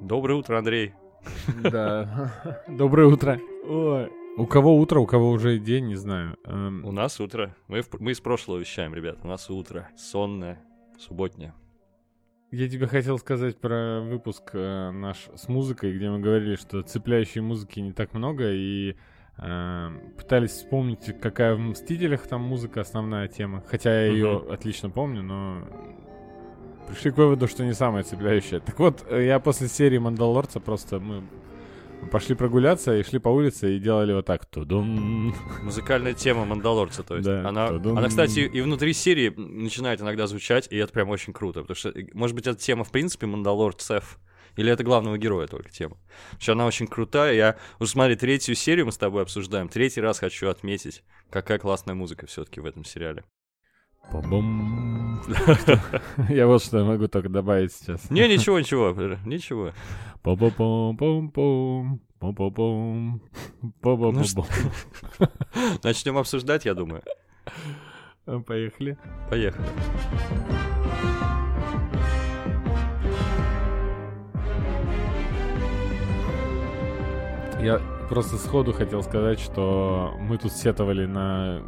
Доброе утро, Андрей. Да. Доброе утро. Ой. У кого утро, у кого уже день, не знаю. Эм, У нас утро. Мы, в- мы из прошлого вещаем, ребят. У нас утро. Сонное, субботнее. Я тебе хотел сказать про выпуск э, наш с музыкой, где мы говорили, что цепляющей музыки не так много, и э, пытались вспомнить, какая в «Мстителях» там музыка основная тема. Хотя я ее отлично помню, но пришли к выводу, что не самая цепляющая. Так вот, э, я после серии «Мандалорца» просто мы пошли прогуляться и шли по улице и делали вот так. Тудум. Музыкальная тема Мандалорца, то есть. Да. Она, она, кстати, и внутри серии начинает иногда звучать, и это прям очень круто. Потому что, может быть, эта тема, в принципе, Мандалорцев, или это главного героя только тема. Потому что она очень крутая. Я уже смотри, третью серию мы с тобой обсуждаем. Третий раз хочу отметить, какая классная музыка все-таки в этом сериале. Я вот что могу только добавить сейчас. Не, ничего, ничего, ничего. Ну. Начнем обсуждать, я думаю. Поехали. Поехали. Я просто сходу хотел сказать, что мы тут сетовали на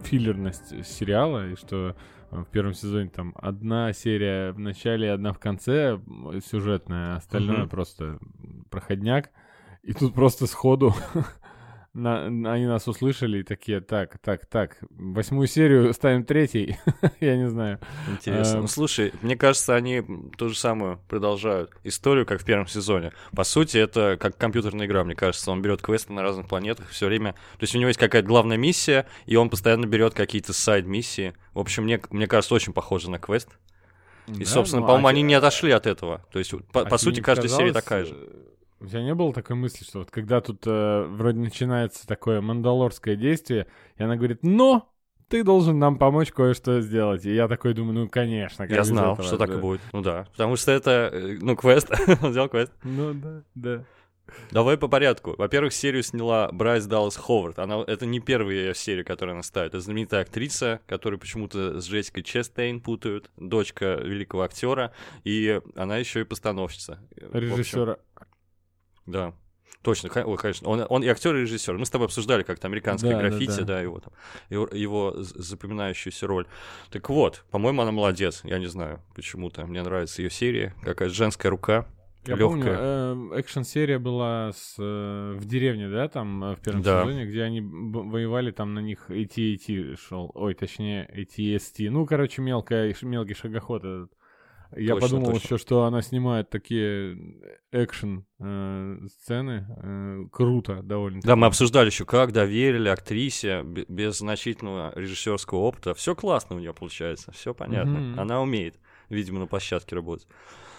филлерность сериала, и что э, в первом сезоне там одна серия в начале, одна в конце сюжетная, остальное Мгм. просто проходняк. И тут просто сходу на- они нас услышали и такие, так, так, так, восьмую серию ставим третий, я не знаю. Интересно. Эм. Ну, слушай, мне кажется, они ту же самую продолжают историю, как в первом сезоне. По сути, это как компьютерная игра, мне кажется. Он берет квесты на разных планетах все время. То есть у него есть какая-то главная миссия, и он постоянно берет какие-то сайд-миссии. В общем, мне, мне кажется, очень похоже на квест. И, Да, собственно, ну, по-моему, а они не отошли от этого. То есть, по, а по сути, каждая серия такая же. У тебя не было такой мысли, что вот когда тут э, вроде начинается такое мандалорское действие, и она говорит, но ты должен нам помочь кое-что сделать. И я такой думаю, ну, конечно. как Я знал, этого, что так и да. будет. Ну да. Потому что это, э, ну, квест. Он взял квест. Ну, да, да. Давай по порядку. Во-первых, серию сняла Брайс Даллас Ховард. Она, это не первая её серия, которую она ставит. Это знаменитая актриса, которую почему-то с Джессикой Честейн путают, дочка великого актера, и она еще и постановщица. Режиссера. Да. Точно, ой, конечно. Он, он и актер, и режиссер. Мы с тобой обсуждали как-то американское Да, да, граффити, да, да. его там, его, его запоминающуюся роль. Так вот, по-моему, она молодец. Я не знаю, почему-то. Мне нравится ее серия. Какая женская рука. Я легкая. помню, э, экшн-серия была с, э, в деревне, да, там, э, в первом Да. сезоне, где они воевали, там на них AT-AT шел. Ой, точнее, AT-ST. Ну, короче, мелкая, мелкий шагоход этот. Я Точно, подумал точно. еще, что она снимает такие экшен э, сцены. э, круто довольно. Да, мы обсуждали еще, как доверили актрисе бе- без значительного режиссерского опыта. Все классно у нее получается, все понятно. Мгм. Она умеет, видимо, на площадке работать.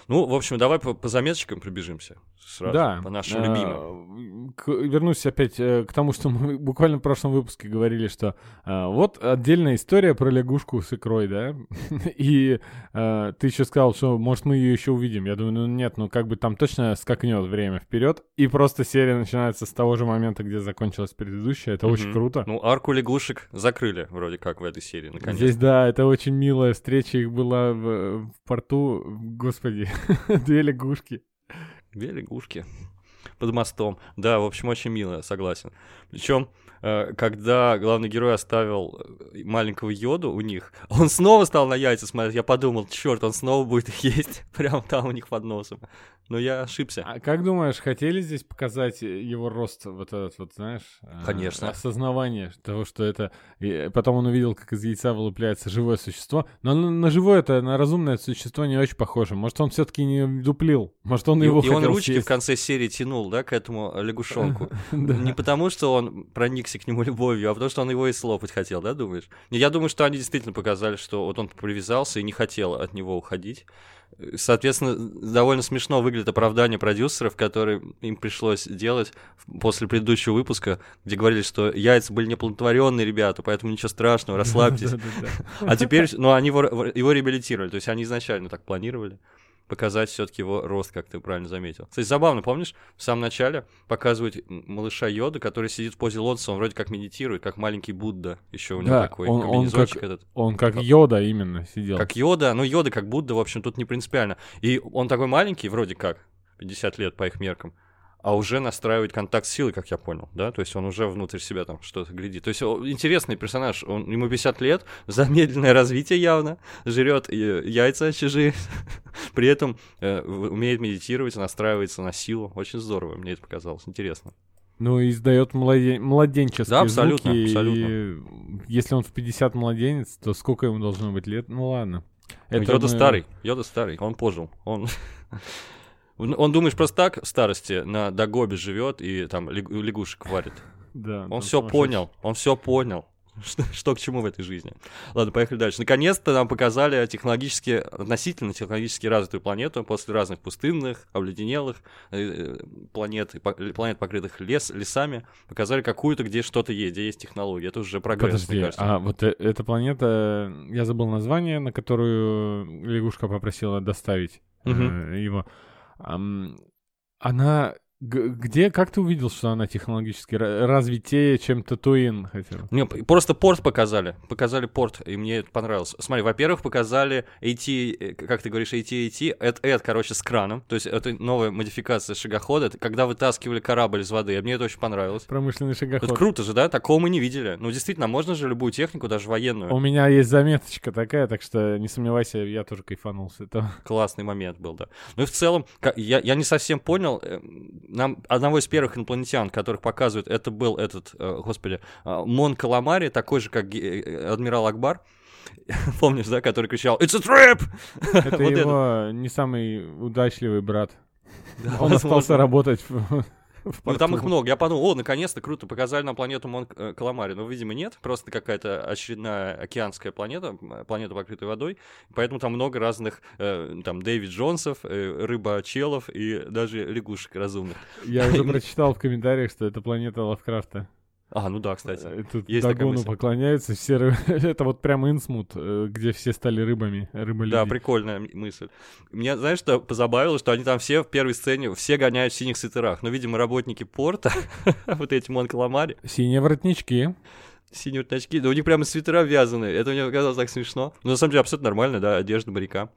Ну, в общем, давай по, по заметочкам пробежимся сразу, Да. по нашим э, любимым. к- вернусь опять э, к тому, что мы буквально в прошлом выпуске говорили, что э, вот отдельная история про лягушку с икрой, да? И э, ты еще сказал, что может мы ее еще увидим. Я думаю, ну нет, ну как бы там точно скакнет время вперед. И просто серия начинается с того же момента, где закончилась предыдущая. Это очень круто. Ну, арку лягушек закрыли вроде как в этой серии, наконец. Здесь, да, это очень милая встреча их была в, в порту. Господи, две лягушки. Две лягушки под мостом. Да, в общем, очень мило, согласен. Причем, когда главный герой оставил э, маленького йоду у них, он снова стал на яйца смотреть. Я подумал, черт, он снова будет их есть прямо там у них под носом. Но я ошибся. А как думаешь, хотели здесь показать его рост, вот этот вот, знаешь? Конечно. Осознавание того, что это... и потом он увидел, как из яйца вылупляется живое существо. Но на, живое это, на разумное существо не очень похоже. Может, он все-таки не дуплил. Может, он И, его и он ручки съесть. в конце серии тянул, да, к этому лягушонку. Не потому, что он проникся к нему любовью, а потому, что он его и слопать хотел, да, думаешь? Я думаю, что они действительно показали, что вот он привязался и не хотел от него уходить. Соответственно, довольно смешно выглядит оправдание продюсеров, которые им пришлось делать после предыдущего выпуска, где говорили, что яйца были неплодотворенные, ребята, поэтому ничего страшного, расслабьтесь. А теперь, ну, они его реабилитировали, то есть они изначально так планировали. Показать все-таки его рост, как ты правильно заметил. Кстати, забавно, помнишь, в самом начале показывают малыша Йода, который сидит в позе лотоса, он вроде как медитирует, как маленький Будда, еще у него Да, такой он- он как- этот. Он как Йода именно сидел. Как Йода, ну Йода как Будда, в общем, тут не принципиально. И он такой маленький, вроде как, 50 лет по их меркам, а уже настраивает контакт с силой, как я понял, да, то есть он уже внутрь себя там что-то глядит. То есть интересный персонаж, он, ему 50 лет, замедленное развитие явно, жрет э, яйца чужие, при этом э, умеет медитировать, настраивается на силу. Очень здорово, мне это показалось, интересно. Ну, издает младен... младенческие Да, абсолютно, звуки. абсолютно. И если он в 50 младенец, то сколько ему должно быть лет? Ну ладно. Ну, Это Йода мы- старый, Йода старый, он пожил, он... Он, думаешь, просто так в старости на Дагобе живет и там лягу- лягушек варит. Да, Он все понял, он все понял. Что, что к чему в этой жизни. Ладно, поехали дальше. Наконец-то нам показали технологически, относительно технологически развитую планету после разных пустынных, обледенелых э, э, планет, планет, покрытых лес, лесами. Показали какую-то, где что-то есть, где есть технология. Это уже прогресс, мне Подожди, кажется. а вот э- эта планета, я забыл название, на которую лягушка попросила доставить Мгм. его. Она где, как ты увидел, что она технологически ра- развитее, чем Татуин хотел? Не, п- просто порт показали. Показали порт, и мне это понравилось. Смотри, во-первых, показали AT, э, как ты говоришь, AT-AT, это, короче, с краном. То есть это новая модификация шагохода. Это когда вытаскивали корабль из воды. И мне это очень понравилось. Промышленный шагоход. Это круто же, да? Такого мы не видели. Ну, действительно, можно же любую технику, даже военную. У меня есть заметочка такая, так что не сомневайся, я тоже кайфанул с этого. Классный момент был, да. Ну и в целом, я, я не совсем понял, э, нам одного из первых инопланетян, которых показывают, это был этот, э, господи, э, Мон Каламари, такой же, как э, адмирал Акбар. Помнишь, да, который кричал «It's a trap!» Это Вот его не самый удачливый брат. Да, Он остался возможно. работать в, в Ну, там их много. Я подумал, о, наконец-то, круто, показали нам планету Мон э, Каламари. Но, видимо, нет. Просто какая-то очередная океанская планета, планета, покрытая водой. Поэтому там много разных, э, там, Дэвид Джонсов, э, рыба-челов и даже лягушек разумных. Я уже прочитал в комментариях, что это планета Лавкрафта. А, ну да, кстати. Э, Тут есть Дагону поклоняются, все ры- это вот прям инсмут, э, где все стали рыбами, рыболюди. Да, прикольная мысль. Меня, знаешь, что позабавило, что они там все в первой сцене, все гоняют в синих свитерах. Но, видимо, работники порта, вот эти Мон Каламари, Синие воротнички. Синие очки, да у них прямо свитера вязаны. Это мне показалось так смешно. Но на самом деле абсолютно нормально, да, одежда моряка.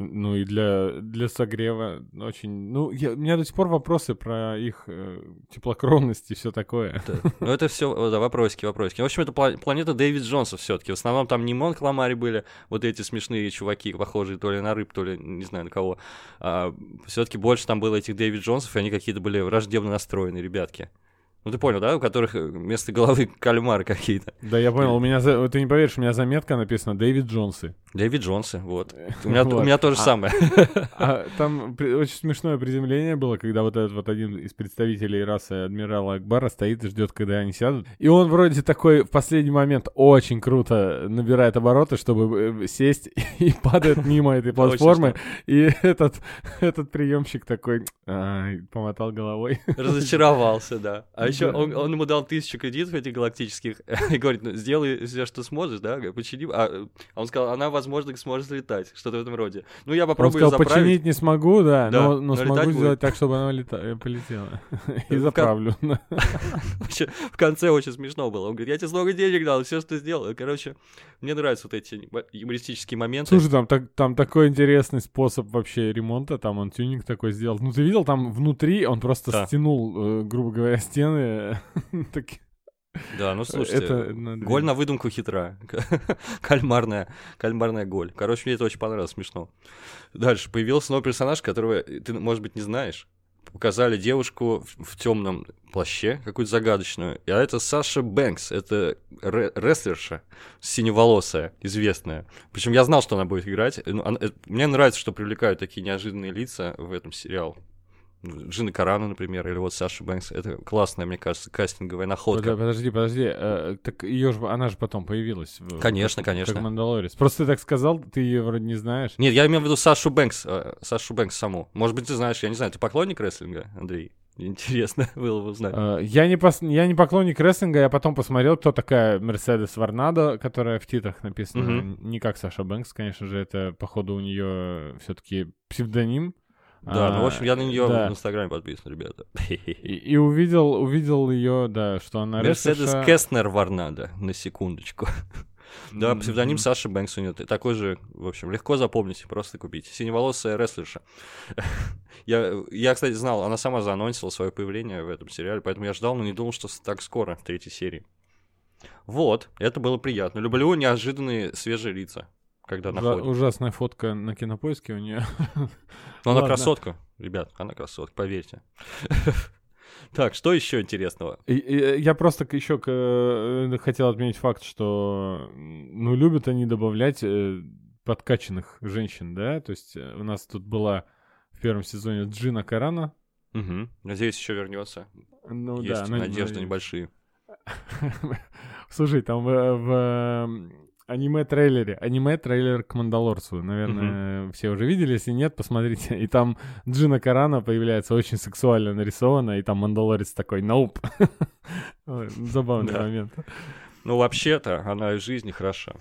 Ну и для, для согрева очень... Ну, я- у меня до сих пор вопросы про их э, теплокровность и все такое. Ну это все, да, вопросики, вопросики. В общем, это пла- планета Дэвид Джонса все-таки. В основном там не Мон Каламари были, вот эти смешные чуваки, похожие то ли на рыб, то ли не знаю на кого. все-таки больше там было этих Дэвид Джонсов, и они какие-то были враждебно настроенные ребятки. Ну ты понял, да, у которых э, вместо головы кальмары какие-то. Да, я понял, у меня, за- ты не поверишь, у меня заметка написана «Дэвид Джонсы». Дэвид Джонсы, вот. У меня, у меня то же А- самое. А там при- очень смешное приземление было, когда вот этот вот один из представителей расы адмирала Акбара стоит и ждет, когда они сядут. И он вроде такой в последний момент очень круто набирает обороты, чтобы э, сесть и падает мимо этой платформы. И этот, этот приемщик такой помотал головой. Разочаровался, да. А еще он, он ему дал тысячу кредитов этих галактических и говорит, ну, сделай все, что сможешь, да, почини. А а он сказал, она, возможно, сможет летать, что-то в этом роде. Ну, я Он попробую сказал, заправить. починить не смогу, да, Да, но, но но смогу сделать будет. так, чтобы она лета- э, полетела. И В заправлю. Вообще, В конце очень смешно было. Он говорит, я тебе столько денег дал, все, что сделал. Короче, мне нравятся вот эти юмористические моменты. Слушай, там, так, там такой интересный способ вообще ремонта, там он тюнинг такой сделал. Ну, ты видел, там внутри он просто Да. стянул, э, грубо говоря, стены. Так, Да, ну слушайте, это надо голь на выдумку хитра. Кальмарная, кальмарная голь. Короче, мне это очень понравилось, смешно. Дальше появился новый персонаж, которого ты, может быть, не знаешь. Показали девушку в, темном плаще, какую-то загадочную. А это Саша Бэнкс, это ре- рестлерша, синеволосая, известная. Причем я знал, что она будет играть. Ну, она- э, Мне нравится, что привлекают такие неожиданные лица в этом сериал. Джина Карана, например, или вот Саша Бэнкс. Это классная, мне кажется, кастинговая находка. Подо- Подожди, подожди. э, так ее же, она же потом появилась. в- Конечно, как- конечно. Как Мандалорец. Просто ты так сказал, ты ее вроде не знаешь. Нет, я имею в виду Сашу Бэнкс, э, Сашу Бэнкс саму. Может быть, ты знаешь, я не знаю, ты поклонник рестлинга, Андрей? Интересно было бы узнать. Э, Я не, пос- я не поклонник рестлинга, я потом посмотрел, кто такая Мерседес Варнадо, которая в титрах написана. Мгм. Не как Саша Бэнкс, конечно же, это, походу, у нее все-таки псевдоним. Да, ну, в А, общем, я на нее да. в Инстаграме подписан, ребята. И, и увидел, увидел ее, да, что она Мерседес рестлерша. Кестнер Варнадо, на секундочку. Да, псевдоним. Саши Бэнкс у нее такой же, в общем, легко запомнить, просто купить. Синеволосая рестлерша. Я, я, кстати, знал, она сама заанонсила свое появление в этом сериале, поэтому я ждал, но не думал, что так скоро, в третьей серии. Вот, это было приятно. Люблю неожиданные свежие лица, когда Ужа- находят. ужасная фотка на кинопоиске у нее. Но она красотка, ребят, она красотка, поверьте. Так, что еще интересного? Я просто еще хотел отметить факт, что ну любят они добавлять э, подкачанных женщин, да? То есть э, у нас тут была в первом сезоне Джина Карана. Мгм. Надеюсь, еще вернется. Ну Есть да, надежды она- небольшие. Слушай, там в, в, аниме-трейлере, аниме-трейлер к Мандалорцу, наверное, все уже видели, если нет, посмотрите. И там Джина Карана появляется очень сексуально нарисована, и там Мандалорец такой, ноуп. Забавный момент. Ну, вообще-то, она и в жизни хороша.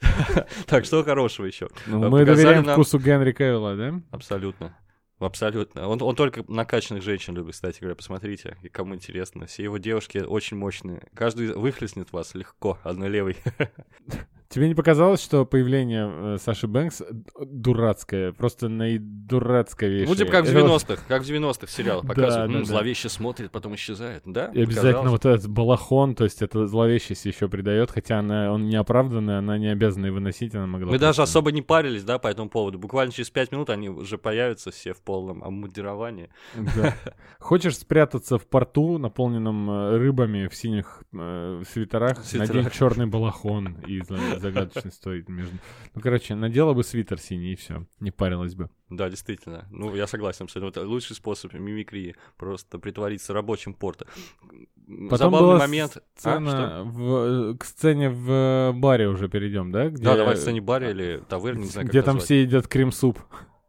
Так, что хорошего еще? Ну, Э, мы доверяем нам- вкусу Генри Кевилла, да? Абсолютно. Абсолютно. Он, он только накачанных женщин любит, кстати говоря, посмотрите, и кому интересно. Все его девушки очень мощные. Каждый выхлестнет вас легко, одной левой. Тебе не показалось, что появление э, Саши Бэнкс д- дурацкое, просто наидурацковейшее? Будем как в Это вот- 90-х, как в 90-х сериалах Да, показывают. да, М, да. Зловеще смотрит, потом исчезает. Да? И обязательно вот этот балахон, то есть это зловещесть еще придает, хотя она, он неоправданный, она не обязана его носить, она могла... Мы даже просто- особо не парились, да, по этому поводу. Буквально через 5 минут они уже появятся все в полном обмундировании. Да. Хочешь спрятаться в порту, наполненном э, рыбами в синих э, свитерах, Свитерах. надень черный балахон и загадочный стоит между... Ну, короче, надела бы свитер синий и все, не парилась бы. Да, действительно. Ну, я согласен абсолютно. Это лучший способ мимикрии. Просто притвориться рабочим порта. Потом Забавный была момент. А, что? Сцена в- к сцене в э, баре уже перейдем, да? Где, Да, давай в сцене баре или таверне, не знаю, как где там назвать. все едят крем-суп.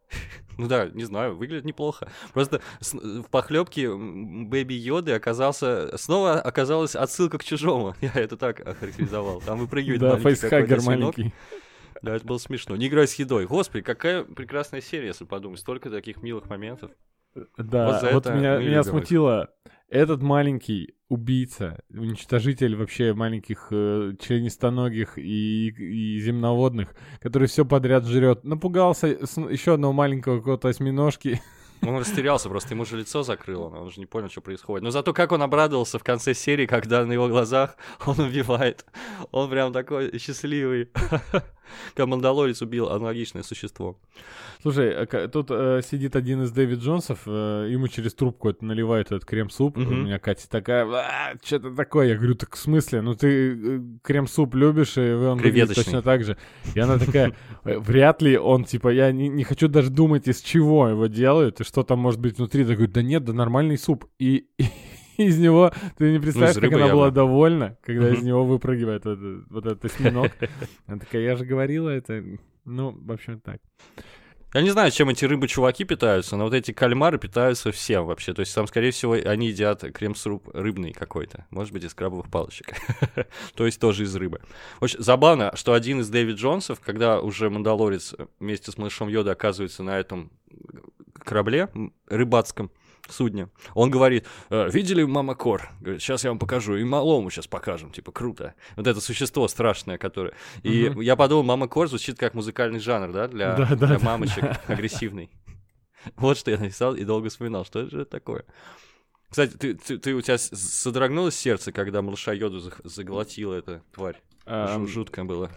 Ну да, не знаю, выглядит неплохо. Просто в похлебке Бэби Йоды оказался... Снова оказалась отсылка к чужому. Я это так охарактеризовал. Там выпрыгивает Да, facehugger маленький. Да, это было смешно. Не играй с едой. Господи, какая прекрасная серия, если подумать. Столько таких милых моментов. Да, Вот за вот это меня, меня смутило. Этот маленький убийца, уничтожитель вообще маленьких э, членистоногих и, и земноводных, который все подряд жрет, напугался еще одного маленького какого-то осьминожки. Он растерялся, просто ему же лицо закрыло, он же не понял, что происходит. Но зато как он обрадовался в конце серии, когда на его глазах он убивает. Он прям такой счастливый. Как Мандалорец убил аналогичное существо. Слушай, а тут э, сидит один из Дэвид Джонсов, э, ему через трубку это наливают этот крем-суп. У Мгм. меня Катя такая, что-то такое. Я говорю, так в смысле? Ну ты э, крем-суп любишь, и он Креветочный. точно так же. И она такая, «Э, вряд ли он, типа, я не, не хочу даже думать, из чего его делают, и что там может быть внутри. Такой, да нет, да нормальный суп. И, и из него, ты не представляешь, как Ну, рыбы она была довольна, когда из него выпрыгивает вот, этот- вот этот осьминог. Она такая, я же говорила это. Ну, в общем, так. Я не знаю, чем эти рыбы-чуваки питаются, но вот эти кальмары питаются всем вообще. То есть там, скорее всего, они едят крем-суп рыбный какой-то. Может быть, из крабовых палочек. То есть тоже из рыбы. Очень забавно, что один из Дэвид Джонсов, когда уже Мандалорец вместе с малышом Йода оказывается на этом корабле рыбацком, судне. Он говорит, «Э, видели Мама Кор? Говорит, сейчас я вам покажу. И малому сейчас покажем. Типа, круто. Вот это существо страшное, которое... И Мгм. я подумал, Мама Кор звучит как музыкальный жанр, да, для, Да, да, для да. мамочек агрессивный. Вот что я написал и долго вспоминал, что же это такое. Кстати, ты, ты, ты- у тебя содрогнулось сердце, когда малыша Йоду заглотила эта тварь? Жутко было.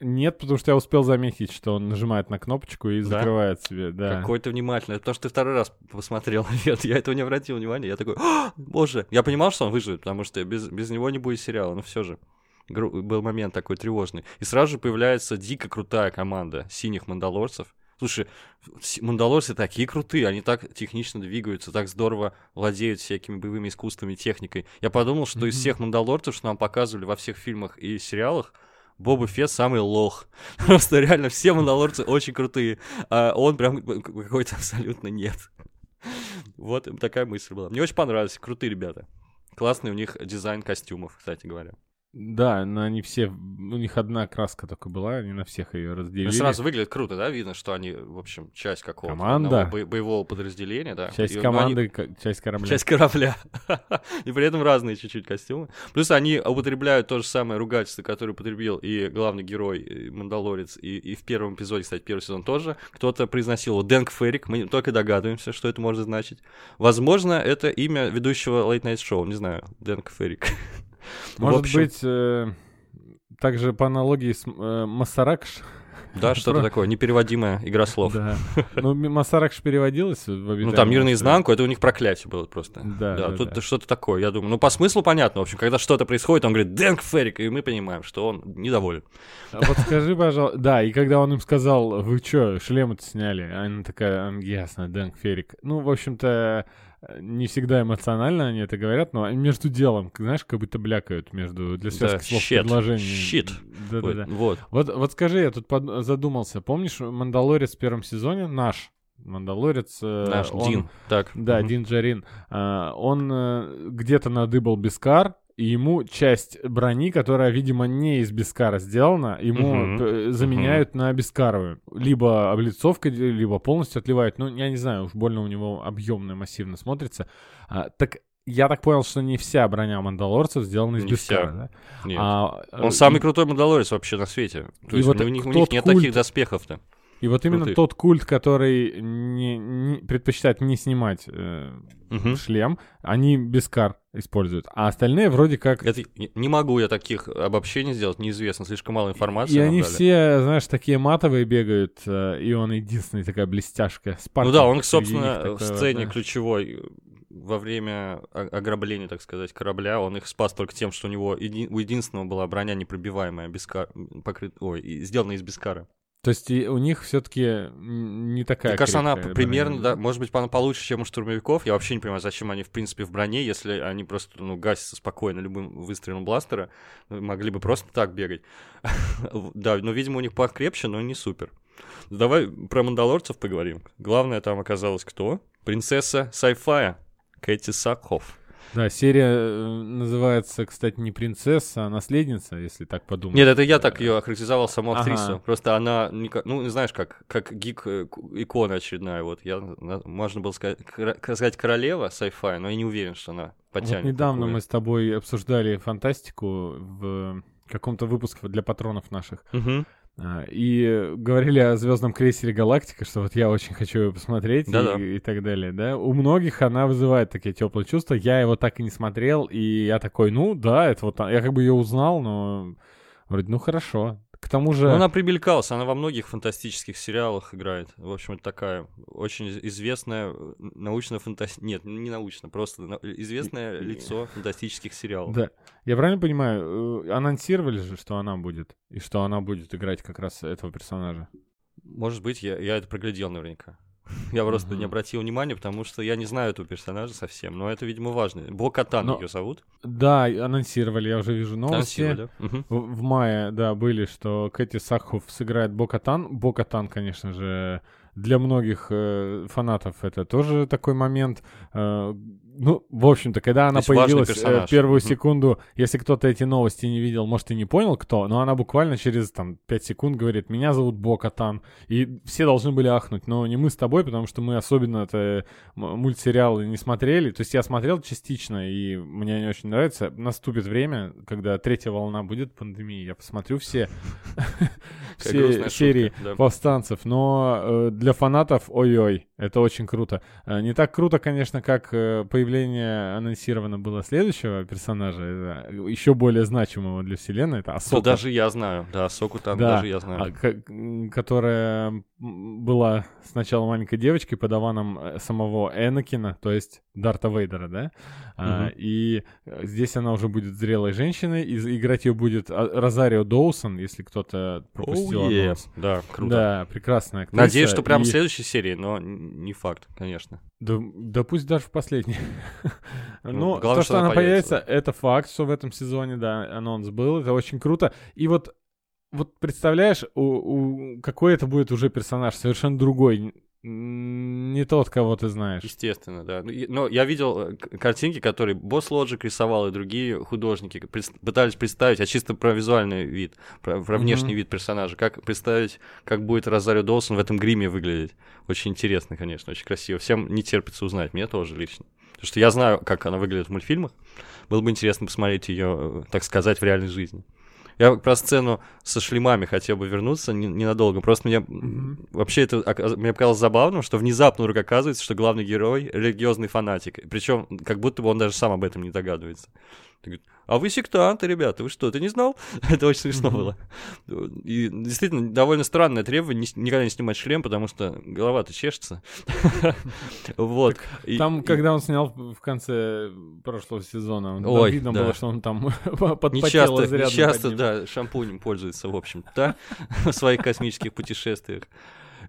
Нет, потому что я успел заметить, что он нажимает на кнопочку и Да? закрывает себе, да. Какой ты внимательный. Это потому что ты второй раз посмотрел. Нет, я этого не обратил внимания. Я такой, «А, боже. Я понимал, что он выживет, потому что без, без него не будет сериала, но все же. Был момент такой тревожный. И сразу же появляется дико крутая команда синих мандалорцев. Слушай, мандалорцы такие крутые, они так технично двигаются, так здорово владеют всякими боевыми искусствами, техникой. Я подумал, что из Мгм. всех мандалорцев, что нам показывали во всех фильмах и сериалах, Боба Фетт самый лох. Просто реально все мандалорцы очень крутые, а он прям какой-то абсолютно нет. Вот такая мысль была. Мне очень понравилось, крутые ребята. Классный у них дизайн костюмов, кстати говоря. Да, но они все, у них одна краска только была, они на всех ее разделили. Ну, сразу выглядит круто, да, видно, что они, в общем, часть какого-то Команда. бо- боевого подразделения, да. Часть И, ну, команды, они- ка- часть корабля. Часть корабля. И при этом разные чуть-чуть костюмы. Плюс они употребляют то же самое ругательство, которое употребил и главный герой, и Мандалорец, и, и в первом эпизоде, кстати, первый сезон тоже. Кто-то произносил его Дэнк Феррик, мы только догадываемся, что это может значить. Возможно, это имя ведущего Late Night Show, не знаю, Дэнк Феррик. Может общем, быть, э, также по аналогии с э, Масаракш. Да, что-то такое, непереводимая игра слов. Да. Ну, Масаракш переводилась в Ну, там мир наизнанку, это у них проклятие было просто. Да, да, тут да. что-то такое, я думаю. Ну, по смыслу понятно, в общем, когда что-то происходит, он говорит, Дэнк Феррик, и мы понимаем, что он недоволен. А Вот скажи, пожалуйста, да, и когда он им сказал, вы чё, шлемы-то сняли? Она такая, «М, ясно, Дэнк Феррик. Ну, в общем-то, не всегда эмоционально они это говорят, но между делом, знаешь, как будто блякают между для связки Да, слов shit, предложений. shit. Да-да-да. Вот. Вот, вот скажи, я тут под- задумался. Помнишь, Мандалорец в первом сезоне наш? Мандалорец. э, Наш он- Дин. Так. Да, мгм. Дин Джарин. А, Он э, где-то надыбал Бескар, и ему часть брони, которая, видимо, не из Бескара сделана, ему п- заменяют на Бескаровую. Либо облицовкой, либо полностью отливают. Ну, я не знаю, уж больно у него объемно, массивно смотрится. А, так я так понял, что не вся броня мандалорцев сделана из Не Бескара, вся. да? Нет. А, э, Он самый и- крутой Мандалорец вообще на свете. То И есть вот у них, у них нет культ- таких доспехов-то. И вот именно Крутых. тот культ, который не, не- предпочитает не снимать э, Мгм. шлем, они Бескар используют. А остальные вроде как... Это не- могу я таких обобщений сделать, неизвестно, слишком мало информации. И они дали. все, знаешь, такие матовые бегают, э, и он единственный такая блестяшка. Ну Спаркл да, он, собственно, в сцене да. ключевой во время ограбления, так сказать, корабля, он их спас только тем, что у него еди- у единственного была броня непробиваемая, бескар... покрыт... Ой, сделана из бескара. То есть у них все-таки не такая Мне кажется, она примерно, броня. да, может быть, она получше, чем у штурмовиков. Я вообще не понимаю, зачем они, в принципе, в броне, если они просто, ну, гасятся спокойно любым выстрелом бластера. Ну, Могли бы просто так бегать. Да, но, видимо, у них покрепче, но не супер. Давай про мандалорцев поговорим. Главное там оказалось кто? Принцесса Сайфая, Кэти Сакхоф. Да, серия э, называется, кстати, не принцесса, а наследница, если так подумать. Нет, это я так ее охарактеризовал, саму Ага. актрису. Просто она, ну, знаешь, как, как гик-икона очередная. Вот я, можно было сказать, сказать королева sci-fi, но я не уверен, что она потянет. Вот недавно такое. мы с тобой обсуждали фантастику в каком-то выпуске для патронов наших. Мгм. А, И говорили о звездном крейсере Галактика, что вот я очень хочу его посмотреть и- Да-да. и, так далее, да. У многих она вызывает такие теплые чувства. Я его так и не смотрел, и я такой, ну да, это вот я как бы ее узнал, но вроде, ну хорошо. К тому же, Ну, она примелькалась, она во многих фантастических сериалах играет. В общем, это такая очень из- известная научно-фантастическая... Нет, не научно, просто известное лицо фантастических сериалов. да, я правильно понимаю, э, анонсировали же, что она будет, и что она будет играть как раз этого персонажа. Может быть, я, я это проглядел наверняка. Я просто не Мгм. обратил внимания, потому что я не знаю этого персонажа совсем. Но это, видимо, важно. Бо-Катан Но- ее зовут. Да, анонсировали, я уже вижу новости. Мгм. В, в мае, да, были, что Кэти Сакхоф сыграет Бокатан. Бокатан, конечно же, для многих э, фанатов это тоже такой момент. Э, ну, в общем-то, когда она появилась э, первую Мгм. секунду, если кто-то эти новости не видел, может, и не понял, кто, но она буквально через там 5 секунд говорит, меня зовут Бокатан. И все должны были ахнуть, но не мы с тобой, потому что мы особенно это мультсериалы не смотрели. То есть я смотрел частично, и мне они очень нравятся. Наступит время, когда третья волна будет пандемии, я посмотрю все, серии повстанцев. Но э, для фанатов, ой-ой, это очень круто. Э, Не так круто, конечно, как э, появление анонсировано было следующего персонажа, еще более значимого для вселенной, это Асока. даже я знаю. Да, Соку там Да, даже я знаю. а, которая была сначала маленькой девочкой, подаваном э, самого Энакина, то есть Дарта Вейдера, да? А, Мгм. и э, здесь она уже будет зрелой женщиной, и играть ее будет а, Розарио Доусон, если кто-то пропустил Oh, yeah. анонс. Да, круто. Да, прекрасная актриса. Надеюсь, что прям и- в следующей серии, но не факт, конечно. Да, да пусть даже в последней. Ну, Ну, главное, то, что что она появится, появится, это факт, что в этом сезоне, да, анонс был, это очень круто. И вот, вот представляешь, у, у- какой это будет уже персонаж, совершенно другой. Не тот, кого ты знаешь. Естественно, да. Ну, Но я видел э, картинки, которые Босс Лоджик рисовал, и другие художники пытались представить, а чисто про визуальный вид, про, про внешний вид персонажа. Как представить, как будет Розарио Доусон в этом гриме выглядеть. Очень интересно, конечно, очень красиво. Всем не терпится узнать, мне тоже лично. Потому что я знаю, как она выглядит в мультфильмах. Было бы интересно посмотреть ее, так сказать, в реальной жизни. Я про сцену со шлемами хотел бы вернуться не- ненадолго. Просто мне Мгм. вообще это мне показалось забавным, что внезапно вдруг оказывается, что главный герой религиозный фанатик. Причем как будто бы он даже сам об этом не догадывается. Ты а вы сектанты, ребята, вы что, ты не знал? Это очень смешно было. И действительно, довольно странное требование никогда не снимать шлем, потому что голова-то чешется. Вот. Там, когда он снял в конце прошлого сезона, видно было, что он там подпотел часто, изрядно часто, да, шампунем пользуется, в общем, да, в своих космических путешествиях.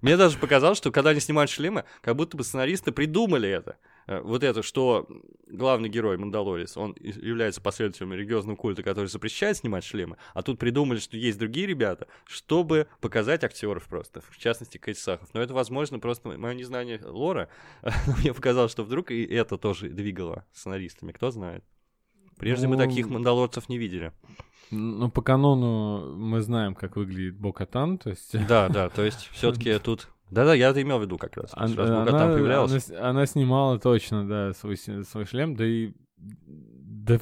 Мне даже показалось, что когда они снимают шлемы, как будто бы сценаристы придумали это. Э, Вот это, что главный герой Мандалорис, он является последователем религиозного культа, который запрещает снимать шлемы, а тут придумали, что есть другие ребята, чтобы показать актеров просто, в частности, Кейт Сахов. Но это, возможно, просто мое незнание лора. Мне показалось, что вдруг и это тоже двигало сценаристами, кто знает. Прежде мы Ну, таких мандалорцев не видели. Ну, по канону мы знаем, как выглядит Бокатан, то есть... Да, да, то есть все-таки тут... Да-да, я это имел в виду как раз. Ан- Раз она, Бокатан появлялась. она она снимала точно, да, свой, свой шлем, да и... Да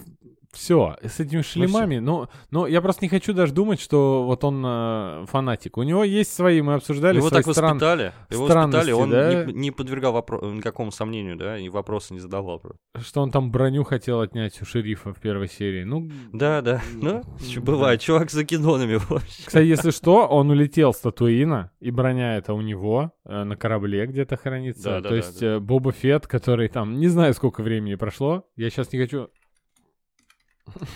все, с этими шлемами, ну, но я просто не хочу даже думать, что вот он э, фанатик. У него есть свои, мы обсуждали Его свои так стран- воспитали, его воспитали, он да? не, не подвергал вопро- никакому сомнению, да, и вопросы не задавал. что он там броню хотел отнять у шерифа в первой серии. Ну, Да, да, ну, Да. бывает, чувак за кинонами вообще. Кстати, если что, он улетел с Татуина, и броня это у него э, на корабле где-то хранится. Да, да, То да, есть да. э, Боба Фетт, который там, не знаю, сколько времени прошло, я сейчас не хочу...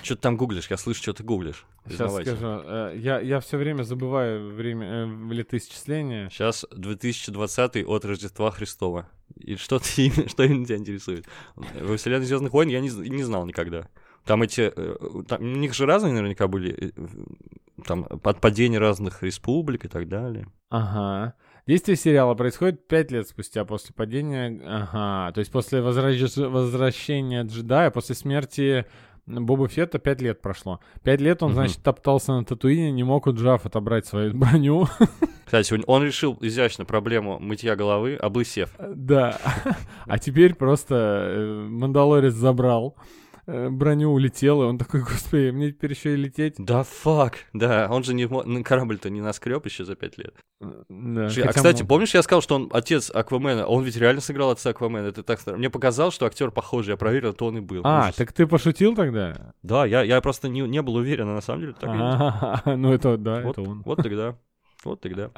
Что ты там гуглишь? Я слышу, что ты гуглишь. Сейчас скажу. э, я, я все время забываю время э, летоисчисления. Сейчас 2020 от Рождества Христова. И что, ты, что именно тебя интересует? Во вселенной Звездных войн я не, не знал никогда. Там эти... э, Там, у них же разные наверняка были... э, Там отпадения разных республик и так далее. Ага. Действие сериала происходит пять лет спустя после падения... Ага. То есть после возраж- возвращения джедая, после смерти Боба Фетта пять лет прошло. Пять лет он, Мгм. значит, топтался на Татуине, не мог у Джаф отобрать свою броню. Кстати, он- решил изящно проблему мытья головы, облысев. Да. А теперь просто э, Мандалорец забрал броню, улетел, и он такой, господи, мне теперь еще и лететь. Да фак, да, он же не, корабль-то не наскреб еще за пять лет. Да, а, кстати, мо- помнишь, я сказал, что он отец Аквамена? Он ведь реально сыграл отца Аквамена, это так. Мне показалось, что актер похожий, я проверил, то он и был. А, Ужас. так ты пошутил тогда? Да, я, я просто не, не был уверен, а на самом деле так и есть. А, ну это, да, Вот, это он. вот тогда. Вот тогда.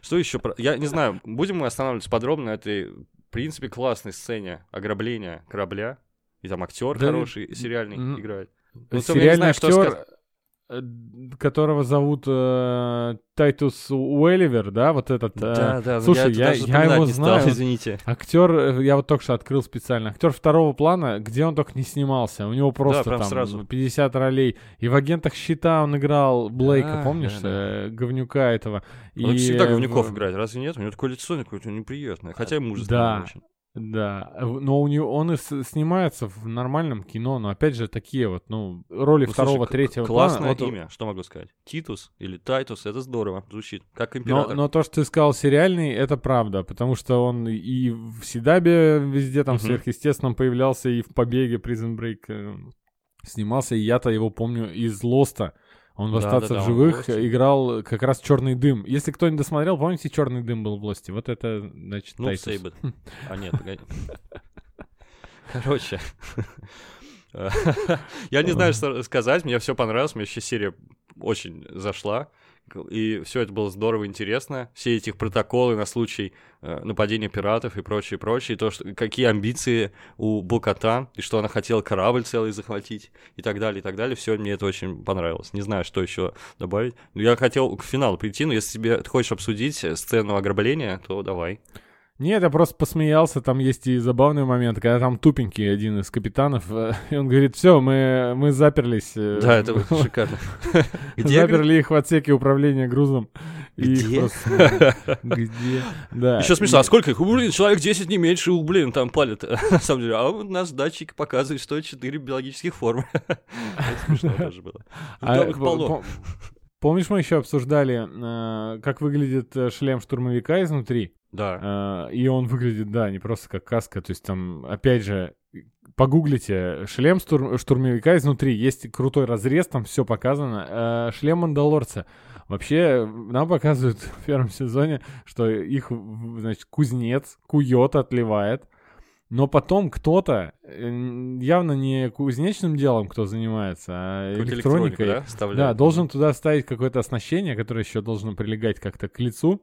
Что еще? Я не знаю, будем мы останавливаться подробно на этой, в принципе, классной сцене ограбления корабля. И там актер Да, хороший, сериальный м, играет. Ну, я Сериальный знаю, актер, сказать. э, которого зовут э, Тайтус Уэлливер, да, вот этот. э, Да, да, слушай, я- я запоминать его не стал, знаю. извините. Актер, э, я вот только что открыл специально. Актер второго плана, где он только не снимался. У него просто прям там сразу. 50 ролей. И в агентах щита он играл Блейка, Да, помнишь, да, да. э, говнюка этого. Он И всегда в- говнюков играет, разве нет? У него такое лицо какое-то неприятное, хотя и мужественное Да. очень. Да, в- но у него он и снимается в нормальном кино, но опять же такие вот, ну, роли Ну, второго, слушай, третьего Классное плана. Вот- имя, что могу сказать? Титус или Тайтус, это здорово звучит, как Но, император. но то, что ты сказал сериальный, это правда, потому что он и в Сидабе везде там Мгм. сверхъестественном появлялся, и в Побеге Prison Break э, снимался, и я-то его помню из Лоста. Он в «Остаться да, да, в живых» играл как раз черный дым. Если кто не досмотрел, помните, черный дым был в Лосте? Вот это, значит, Ну. Сейбет. А нет, погоди. Короче. Я не знаю, что сказать. Мне все понравилось. Мне вообще серия очень зашла. И все это было здорово, интересно. Все эти протоколы на случай э, нападения пиратов и прочее, прочее. И то, что, какие амбиции у Букатан, и что она хотела корабль целый захватить, и так далее, и так далее. Все мне это очень понравилось. Не знаю, что еще добавить. Но я хотел к финалу прийти, но если тебе ты хочешь обсудить э, сцену ограбления, то давай. Нет, я просто посмеялся, там есть и забавный момент, когда там тупенький один из капитанов, э, и он говорит, все, мы, мы заперлись. э, Да, это шикарно. Где, Заперли их в отсеке управления грузом. Где? Где? Да. Еще смешно, а сколько их? Блин, человек 10 не меньше, блин, там палят. На самом деле, а у нас датчик показывает, что 4 биологических формы. Это смешно тоже было. Там их по- полно. По- Помнишь, мы еще обсуждали, э, как выглядит э, шлем штурмовика изнутри? Да. Э, И он выглядит, да, не просто как каска. То есть там, опять же, погуглите шлем штур- штурмовика изнутри. Есть крутой разрез, там все показано. Э, Шлем Мандалорца. Вообще, нам показывают в первом сезоне, что их, значит, кузнец кует, отливает. Но потом кто-то, э, явно не кузнечным делом кто занимается, а электроникой, да, да, должен туда ставить какое-то оснащение, которое еще должно прилегать как-то к лицу.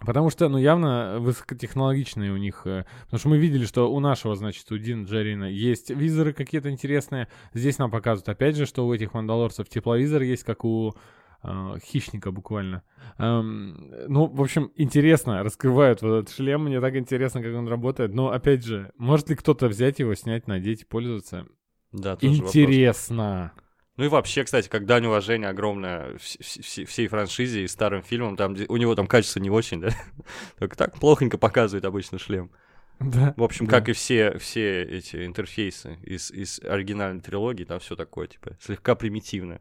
Потому что, ну, явно высокотехнологичные у них. э, Потому что мы видели, что у нашего, значит, у Дин Джарина есть визоры какие-то интересные. Здесь нам показывают, опять же, что у этих мандалорцев тепловизор есть, как у хищника буквально. Ну, в общем, интересно, раскрывают вот этот шлем, мне так интересно, как он работает. Но, опять же, может ли кто-то взять его, снять, надеть и пользоваться? Да, тоже вопрос. Интересно. Ну и вообще, кстати, как дань уважения огромное вс- вс- вс- всей франшизе и старым фильмам, там, у него там качество не очень, да? Только так плохонько показывает обычно шлем. Да. В общем, Да. как и все, все эти интерфейсы из, из оригинальной трилогии, там все такое, типа, слегка примитивное.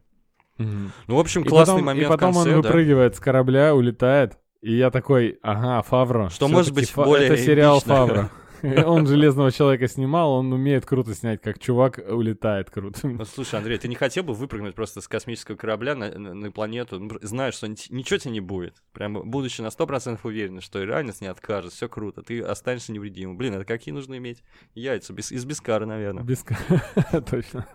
Ну, в общем, И классный потом, момент и потом конце, он да. выпрыгивает с корабля, улетает. И я такой, ага, Фавро. Что может быть более Это сериал эпично. Фавро. Он Железного Человека снимал, он умеет круто снять, как чувак улетает круто. Ну, слушай, Андрей, ты не хотел бы выпрыгнуть просто с космического корабля на, на- на планету, ну, знаешь, что ни- ничего тебе не будет, прям будучи на 100% уверен, что ранец не откажет, все круто, ты останешься невредимым. Блин, это какие нужно иметь яйца? Без, из Бескара, наверное. Без ка- Точно.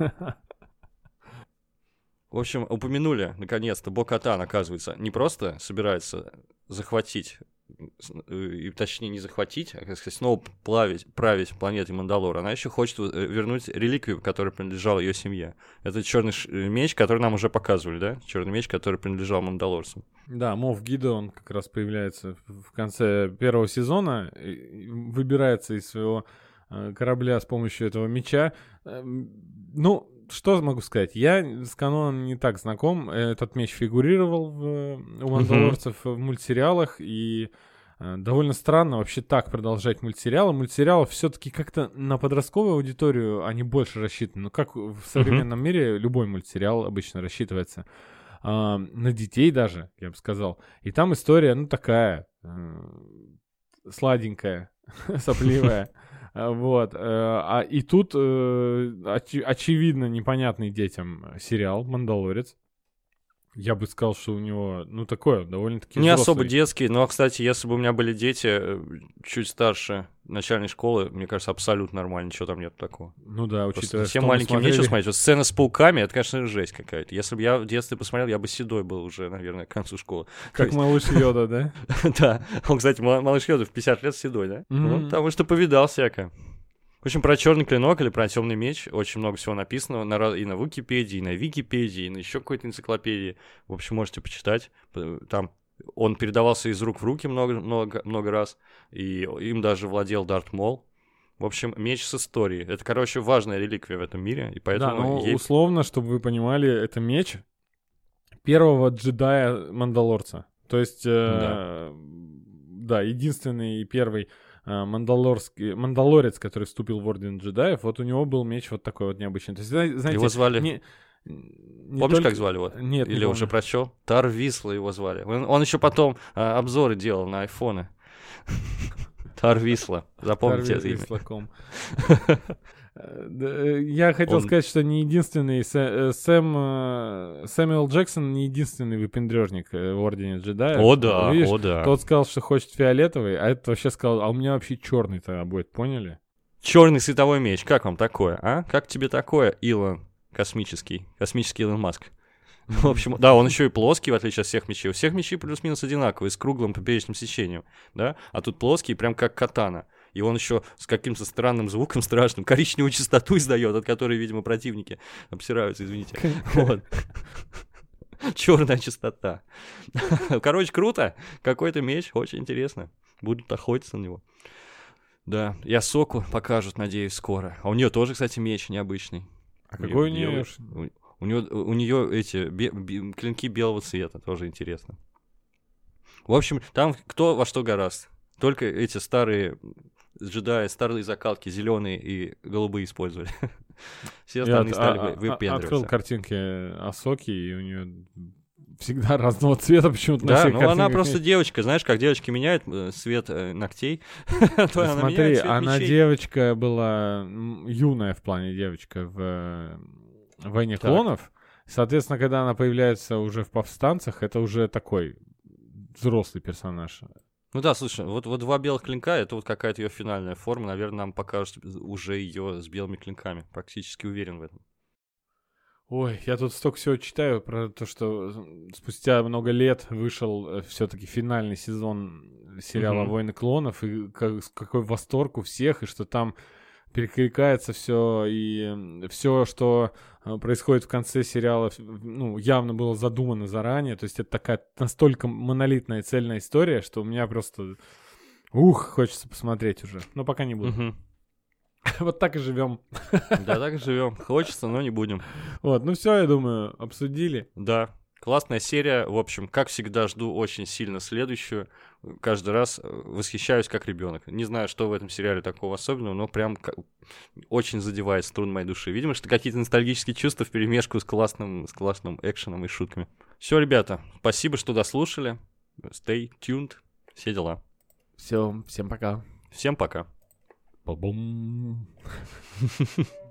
В общем, упомянули, наконец-то, Бокатан, оказывается, не просто собирается захватить, э, и, точнее, не захватить, а, как сказать, снова плавить, править планетой Мандалор. Она еще хочет э, вернуть реликвию, которая принадлежала ее семье. Это черный э, меч, который нам уже показывали, да? Черный меч, который принадлежал Мандалорцам. Да, Мов Гидо, он как раз появляется в конце первого сезона, выбирается из своего корабля с помощью этого меча. Эм, Ну, что могу сказать? Я с каноном не так знаком. Этот меч фигурировал в, э, у мандалорцев в мультсериалах, и э, довольно странно вообще так продолжать мультсериалы. Мультсериалы все-таки как-то на подростковую аудиторию они больше рассчитаны. Ну, как в современном мире любой мультсериал обычно рассчитывается а, на детей даже, я бы сказал. И там история, ну, такая, э, сладенькая, сопливая. А, Вот. э, А и тут э, очи- очевидно непонятный детям сериал «Мандалорец». Я бы сказал, что у него, ну, такое, довольно-таки Не особо взрослый. детский, но, кстати, если бы у меня были дети э, чуть старше начальной школы, мне кажется, абсолютно нормально, ничего там нет такого. Ну да, учитывая, всем маленьким нечего смотрели- смотреть. Вот сцена с пауками, это, конечно, жесть какая-то. Если бы я в детстве посмотрел, я бы седой был уже, наверное, к концу школы. Как малыш Йода, да? Да. Он, кстати, мал- малыш Йода в 50 лет седой, да? Ну, потому что повидал всякое. В общем, про черный клинок или про темный меч очень много всего написано на, и на Википедии, и на Википедии, и на еще какой-то энциклопедии. В общем, можете почитать. Там он передавался из рук в руки много, много, много раз, и им даже владел Дарт Мол. В общем, меч с историей. Это, короче, важная реликвия в этом мире, и Да, поэтому ну, ей- условно, чтобы вы понимали, это меч первого джедая Мандалорца. То есть, э, да. единственный и первый мандалорский, мандалорец, который вступил в Орден джедаев, вот у него был меч вот такой вот необычный. То есть, зна- знаете, его звали... не- не Помнишь, только- как звали его? Нет, не Или уже помню. прочел? Тар Висла его звали. Он, он еще потом а, обзоры делал на айфоны. Тар Висла. Запомните это имя. Э, э, Я хотел Он- сказать, что не единственный э, Сэм Сэмюэл Джексон не единственный выпендрежник в Ордене джедаев. О да, Видишь, о да. Тот сказал, что хочет фиолетовый, а этот вообще сказал, а у меня вообще черный тогда будет, поняли? Черный световой меч. Как вам такое, а? Как тебе такое, Илон космический? Космический Илон Маск. В общем, да, он еще и плоский, в отличие от всех мечей. У всех мечей плюс-минус одинаковые, с круглым поперечным сечением, да? А тут плоский, прям как катана. И он еще с каким-то странным звуком страшным, коричневую частоту издает, от которой, видимо, противники обсираются, извините. Вот. Черная частота. Короче, круто. Какой-то меч, очень интересно. Будут охотиться на него. Да, и Асоку покажут, надеюсь, скоро. А у нее тоже, кстати, меч необычный. А какой у нее... У, у нее, у нее эти бе- бе- клинки белого цвета, тоже интересно. В общем, там кто во что гораст. Только эти старые джедаи, старые закалки, зеленые и голубые использовали. Все остальные стали а- а- выпендриваться. Открыл картинки Асоки, и у нее всегда разного цвета почему-то на Да, всех ну она просто девочка, знаешь, как девочки меняют э, цвет э, ногтей, то она Смотри, она девочка была юная в плане девочка в э, «Войне клонов». Соответственно, когда она появляется уже в «Повстанцах», это уже такой взрослый персонаж. Ну да, слушай, вот, вот два белых клинка, это вот какая-то ее финальная форма, наверное, нам покажут уже ее с белыми клинками, практически уверен в этом. Ой, я тут столько всего читаю про то, что м, спустя много лет вышел все-таки финальный сезон сериала Мгм. «Войны клонов», и как- какой восторг у всех, и что там перекликается все, и все, что э, происходит в конце сериала, ну, явно было задумано заранее, то есть это такая настолько монолитная и цельная история, что у меня просто, ух, хочется посмотреть уже, но пока не буду. Мгм. Вот так и живем. Да, так и живем. Хочется, но не будем. Вот, ну все, я думаю, обсудили. Да, классная серия. В общем, как всегда, жду очень сильно следующую. Каждый раз э, восхищаюсь как ребенок. Не знаю, что в этом сериале такого особенного, но прям очень задевает струн моей души. Видимо, что какие-то ностальгические чувства в перемешку с классным, с классным экшеном и шутками. Все, ребята, спасибо, что дослушали. Stay tuned. Все дела. Все, всем пока. Всем пока. Ба-бум.